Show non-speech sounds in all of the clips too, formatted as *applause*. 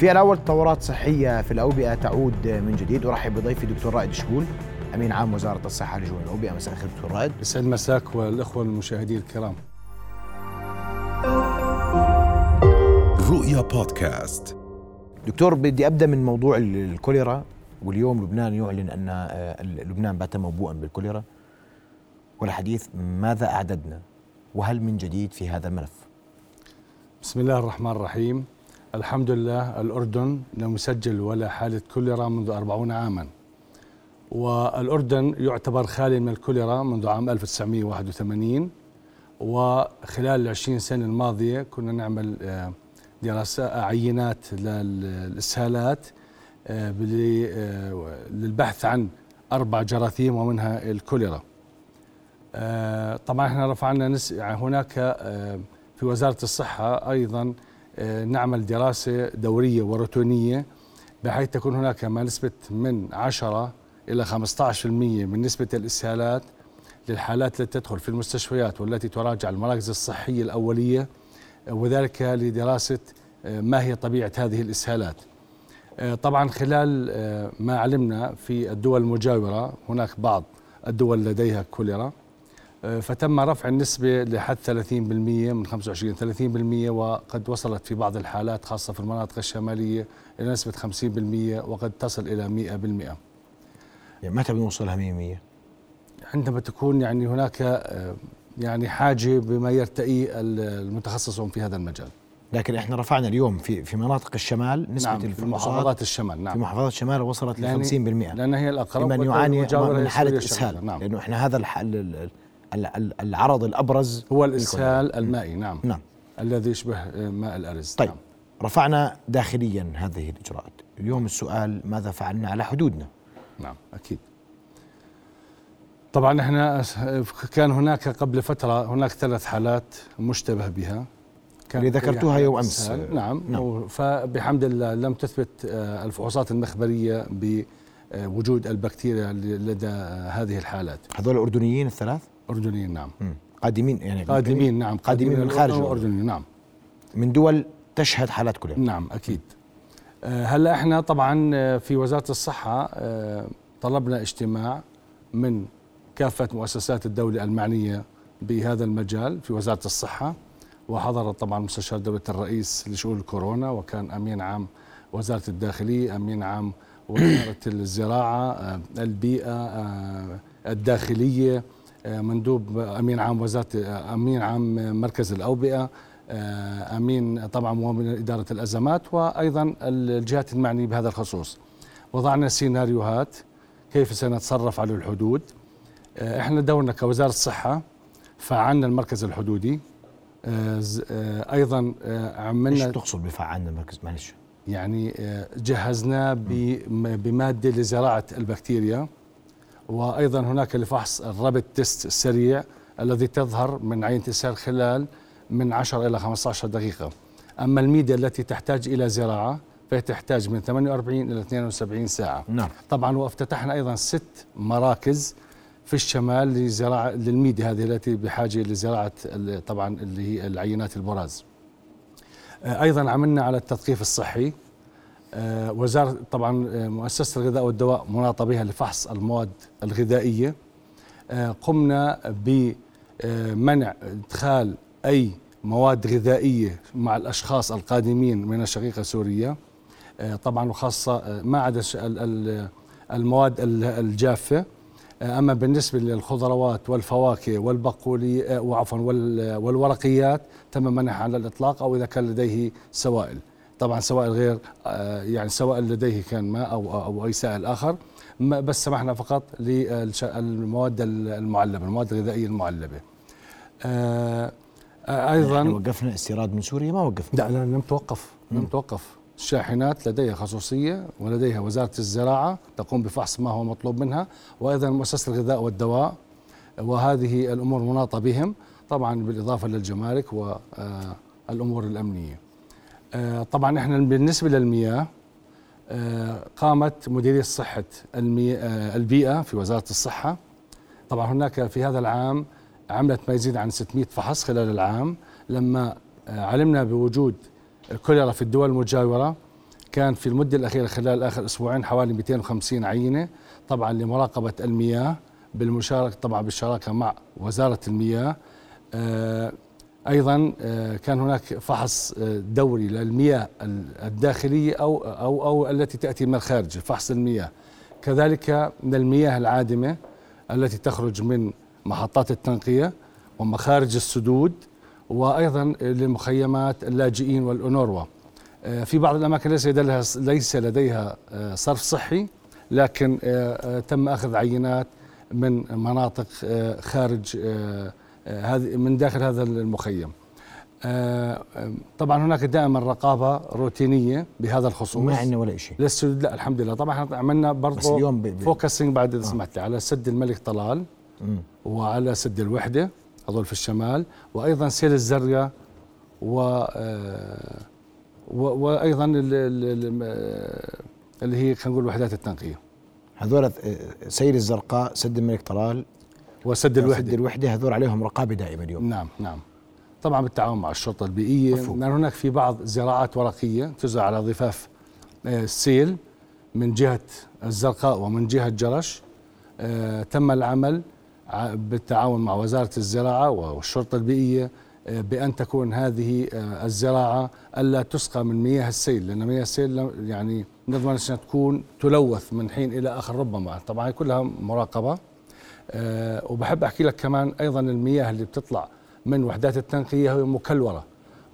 في الأول تطورات صحية في الأوبئة تعود من جديد. أرحب بضيفي دكتور رائد شكول أمين عام وزارة الصحة لجنون الأوبئة. مساء الخير دكتور رائد. يسعد مساك والإخوة المشاهدين الكرام. رؤيا بودكاست. دكتور بدي أبدأ من موضوع الكوليرا واليوم لبنان يعلن أن آه، لبنان بات موبوءا بالكوليرا. والحديث ماذا أعددنا؟ وهل من جديد في هذا الملف؟ بسم الله الرحمن الرحيم. الحمد لله الأردن لم يسجل ولا حالة كوليرا منذ أربعون عاما. والأردن يعتبر خالي من الكوليرا منذ عام 1981 وخلال العشرين سنة الماضية كنا نعمل آه، دراسات عينات للإسهالات آه، آه، للبحث عن أربع جراثيم ومنها الكوليرا. طبعا إحنا رفعنا يعني هناك في وزارة الصحة أيضا نعمل دراسة دورية وروتينية بحيث تكون هناك ما نسبة من 10 إلى 15% من نسبة الإسهالات للحالات التي تدخل في المستشفيات والتي تراجع المراكز الصحية الأولية وذلك لدراسة آه، ما هي طبيعة هذه الإسهالات. آه، طبعا خلال آه، ما علمنا في الدول المجاورة هناك بعض الدول لديها كوليرا. فتم رفع النسبة لحد 30% من 25 30% وقد وصلت في بعض الحالات خاصة في المناطق الشمالية إلى نسبة 50% وقد تصل إلى 100% يعني متى بنوصلها 100 عندما تكون يعني هناك آه، يعني حاجة بما يرتئي المتخصصون في هذا المجال. لكن إحنا رفعنا اليوم في في مناطق الشمال نسبة نعم في محافظات الشمال نعم. في محافظات الشمال وصلت ل 50% لأن هي الأقرب لمن يعاني من حالة إسهال. نعم. لأنه إحنا هذا العرض الأبرز هو الاسهال المائي نعم. نعم. الذي يشبه ماء الأرز طيب. نعم. رفعنا داخليا هذه الإجراءات. اليوم السؤال ماذا فعلنا على حدودنا؟ نعم أكيد. طبعا إحنا كان هناك قبل فترة هناك ثلاث حالات مشتبه بها. كان اللي ذكرتوها يوم أمس. نعم, نعم. فبحمد الله لم تثبت آه، الفحوصات المخبرية بوجود البكتيريا لدى هذه الحالات. هذول اردنيين الثلاث؟ أردنيين نعم. قادمين يعني قادمين نعم. قادمين من خارج الأردن نعم. من دول تشهد حالات كلها. نعم أكيد. آه، هلا إحنا طبعا آه، في وزارة الصحة طلبنا اجتماع من كافة مؤسسات الدولة المعنية بهذا المجال في وزارة الصحة. وحضر طبعا مستشار دولة الرئيس لشؤون الكورونا وكان أمين عام وزارة الداخلية أمين عام وزارة الزراعة آه، البيئة آه، الداخلية. آه، مندوب أمين عام وزارة أمين عام مركز الأوبئة أمين طبعا من إدارة الأزمات وأيضا الجهات المعنية بهذا الخصوص. وضعنا سيناريوهات كيف سنتصرف على الحدود. آه، إحنا دورنا كوزارة الصحة فعلنا المركز الحدودي. آه، آه، أيضا عملنا إيش تقصد بفعلنا المركز؟ معلش. يعني جهزناه بمادة لزراعة البكتيريا. وأيضا هناك لفحص ال rapid test السريع الذي تظهر من عين تسهل خلال من 10 إلى 15 دقيقة. أما الميديا التي تحتاج إلى زراعة فهي تحتاج من 48 إلى 72 ساعة. نعم. طبعا وافتتحنا أيضا ست مراكز في الشمال لزراعة للميديا هذه التي بحاجة لزراعة طبعا اللي هي العينات البراز. أيضا عملنا على التثقيف الصحي. وزارة طبعا آه، مؤسسة الغذاء والدواء مناطة بها لفحص المواد الغذائية. قمنا بمنع إدخال أي مواد غذائية مع الأشخاص القادمين من الشقيقة سوريا. طبعا وخاصة ما عدا المواد الجافة. أما بالنسبة للخضروات والفواكه والبقولي آه، وعفوا والورقيات تم منعها على الإطلاق أو إذا كان لديه سوائل. طبعا سوائل غير آه، يعني سوائل لديه كان ماء أو, أو أي سائل آخر بس سمحنا فقط للمواد المعلبة المواد الغذائية المعلبة. آه، أيضا وقفنا استيراد من سوريا ما وقفنا. لا لا لم توقف لم توقف. الشاحنات لديها خصوصية ولديها وزارة الزراعة تقوم بفحص ما هو مطلوب منها وأيضا مؤسسة الغذاء والدواء وهذه الأمور مناطة بهم طبعا بالإضافة للجمارك والأمور الأمنية. آه، طبعا إحنا بالنسبة للمياه آه، قامت مديرية صحة آه، البيئة في وزارة الصحة. طبعا هناك في هذا العام عملت ما يزيد عن 600 فحص خلال العام. لما علمنا بوجود الكوليرا في الدول المجاورة كان في المدة الأخيرة خلال آخر أسبوعين حوالي 250 عينة طبعا لمراقبة المياه بالمشاركة طبعا بالشراكة مع وزارة المياه. أيضا آه، كان هناك فحص آه، دوري للمياه الداخلية أو أو أو التي تأتي من الخارج فحص المياه. كذلك من المياه العادمة التي تخرج من محطات التنقية ومخارج السدود وأيضا لمخيمات اللاجئين والأونروا. آه، في بعض الأماكن ليس لديها ليس لديها صرف صحي لكن تم أخذ عينات من مناطق خارج هذه من داخل هذا المخيم. طبعا هناك دائما رقابة روتينية بهذا الخصوص. ما عندنا ولا شيء لا الحمد لله طبعا عملنا برضه اليوم فوكسنج بعد إذا سمحت لي على سد الملك طلال وعلى سد الوحدة هذول في الشمال وأيضا سيل الزرقاء و وأيضا اللي هي خلينا نقول وحدات التنقية. هذول سيل الزرقاء سد الملك طلال وسد الوحدة. الوحدة هذول عليهم رقابة دائمه اليوم. نعم نعم. طبعا بالتعاون مع الشرطة البيئية. لأن يعني هناك في بعض زراعات ورقية تزرع على ضفاف آه، السيل من جهة الزرقاء ومن جهة جرش. آه، تم العمل بالتعاون مع وزارة الزراعة والشرطة البيئية بأن تكون هذه آه، الزراعة ألا تسقى من مياه السيل. لأن مياه السيل يعني نضمن أنها تكون تلوث من حين إلى آخر ربما. طبعا هي كلها مراقبة. وبحب أحكي لك كمان أيضا المياه اللي بتطلع من وحدات التنقية هي مكلورة.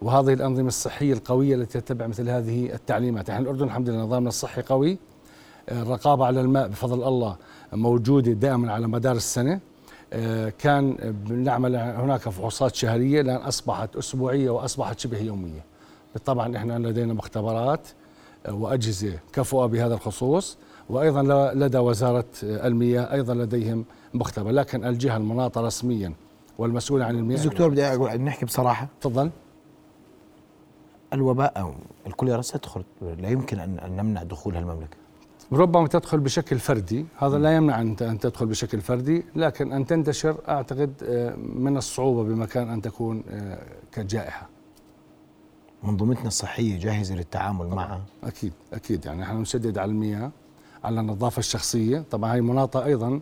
وهذه الأنظمة الصحية القوية التي تتبع مثل هذه التعليمات. إحنا الأردن الحمد لله نظامنا الصحي قوي. آه، الرقابة على الماء بفضل الله موجودة دائما على مدار السنة. آه، كان بنعمل هناك فحوصات شهرية لأن أصبحت أسبوعية وأصبحت شبه يومية. طبعا إحنا لدينا مختبرات آه، وأجهزة كفؤة بهذا الخصوص. وأيضا لدى وزارة المياه أيضا لديهم مختبر لكن الجهة المناطة رسميا والمسؤوله عن المياه. دكتور بدي أقول نحكي بصراحة. تفضل. الوباء أو الكوليرا ستدخل لا يمكن ان نمنع دخولها المملكه ربما تدخل بشكل فردي هذا لا يمنع أن تدخل بشكل فردي لكن أن تنتشر أعتقد آه، من الصعوبة بمكان أن تكون آه، كجائحة. منظومتنا الصحية جاهزة للتعامل معها. أكيد أكيد. يعني نحن نشدد على المياه. على النظافة الشخصية. طبعا هي مناطة أيضا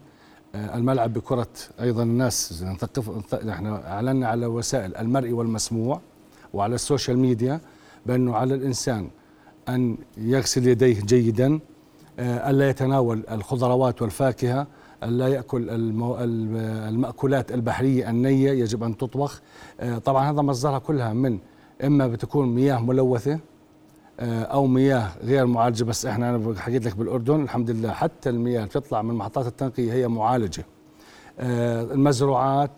آه، الملعب بكرة أيضا الناس نثقف نحن أعلنا على وسائل المرئي والمسموع وعلى السوشيال ميديا بأنه على الإنسان أن يغسل يديه جيدا آه، ألا يتناول الخضروات والفاكهة ألا يأكل المأكولات البحرية النية يجب أن تطبخ. آه، طبعا هذا مصدرها كلها من إما بتكون مياه ملوثة آه، أو مياه غير معالجة بس إحنا أنا حكيت لك بالأردن الحمد لله حتى المياه اللي بتطلع من محطات التنقية هي معالجة. المزروعات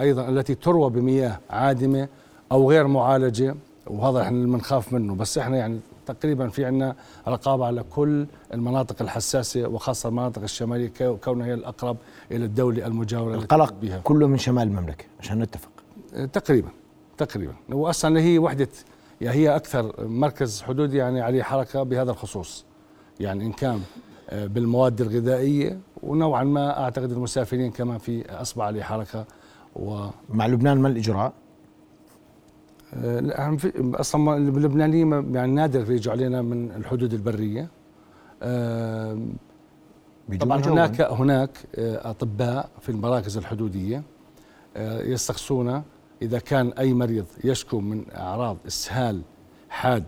أيضا التي تروى بمياه عادمة أو غير معالجة وهذا إحنا اللي بنخاف منه. بس إحنا يعني تقريبا في عندنا رقابة على كل المناطق الحساسة وخاصة المناطق الشمالية كونها هي الأقرب إلى الدولة المجاورة القلق بها. كله من شمال المملكة عشان نتفق. تقريبا تقريبا. وأصلا هي وحدة يعني هي أكثر مركز حدودي يعني عليه حركة بهذا الخصوص. يعني إن كان أه، بالمواد الغذائية ونوعا ما أعتقد المسافرين كمان في أصبح عليه حركة و مع لبنان ما الإجراء؟ لا أصلا اللبنانيين يعني نادر يجوا علينا من الحدود البرية. طبعا هناك هناك آه، أطباء في المراكز الحدودية آه، إذا كان أي مريض يشكو من أعراض إسهال حاد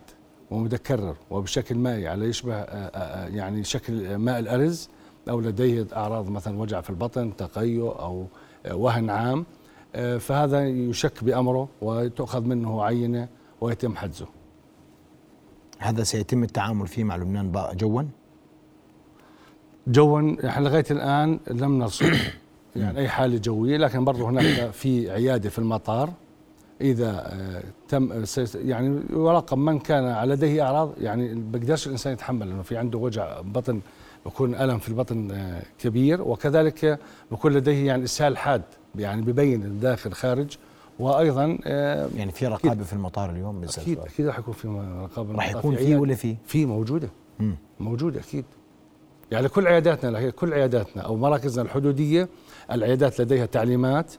ومتكرر وبشكل مائي على يشبه آه، يعني شكل ماء الأرز أو لديه أعراض مثلا وجع في البطن تقيؤ أو وهن عام آه، فهذا يشك بأمره وتؤخذ منه عينة ويتم حجزه هذا سيتم التعامل فيه مع لبنان جوا؟ جوا إحنا لغاية الآن لم نرصد يعني أي حالة جوية لكن برضه هناك *coughs* في عيادة في المطار. إذا آه، تم يعني يراقب من كان لديه أعراض يعني بقدرش الإنسان يتحمل إنه في عنده وجع بطن بكون ألم في البطن آه، كبير. وكذلك بكون لديه يعني إسهال حاد يعني ببين الداخل خارج. وأيضا آه، يعني في رقابة في المطار اليوم أكيد أكيد راح يكون في رقابة راح يكون في ولا في؟ في موجودة. مم. موجودة أكيد. يعني كل عياداتنا كل عياداتنا أو مراكزنا الحدودية العيادات لديها تعليمات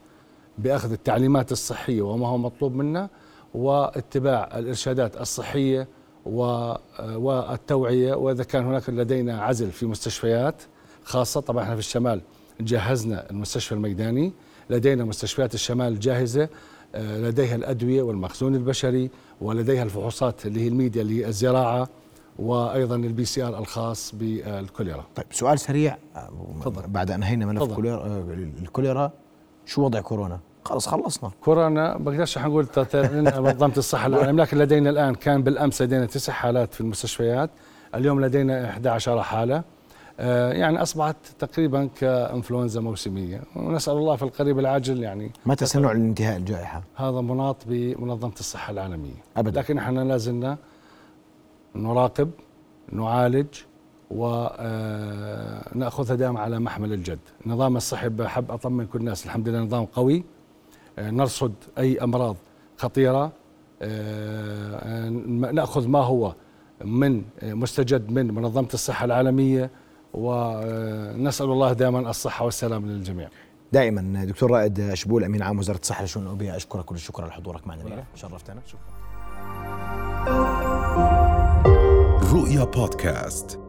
بأخذ التعليمات الصحية وما هو مطلوب منا واتباع الإرشادات الصحية والتوعية وإذا كان هناك لدينا عزل في مستشفيات خاصة طبعا إحنا في الشمال جهزنا المستشفى الميداني لدينا مستشفيات الشمال جاهزة آه، لديها الأدوية والمخزون البشري ولديها الفحوصات اللي هي الميديا اللي هي الزراعة وأيضا ال PCR الخاص بالكوليرا. طيب سؤال سريع فضل. بعد أن انهينا ملف الكوليرا الكوليرا شو وضع كورونا؟ خلص خلصنا كورونا بقدرش نقول منظمة الصحة العالمية *laughs* لكن لدينا الآن كان بالأمس لدينا تسع حالات في المستشفيات اليوم لدينا 11 حالة آه، يعني أصبحت تقريبا كإنفلونزا موسمية ونسأل الله في القريب العاجل يعني متى سنعلن انتهاء الجائحة؟ هذا مناط بمنظمة الصحة العالمية ابدا لكن إحنا لا زلنا نراقب نعالج وناخذها آه، دائما على محمل الجد. النظام الصحي بحب أطمن كل الناس. الحمد لله نظام قوي. آه، نرصد أي أمراض خطيرة. نأخذ ما هو من مستجد من منظمة الصحة العالمية. ونسأل الله دائما الصحة والسلام للجميع. دائما دكتور رائد شبول أمين عام وزارة الصحة والشؤون الأوبية أشكرك كل الشكر على حضورك معنا اليوم شرفتنا. شكرا. رؤيا بودكاست.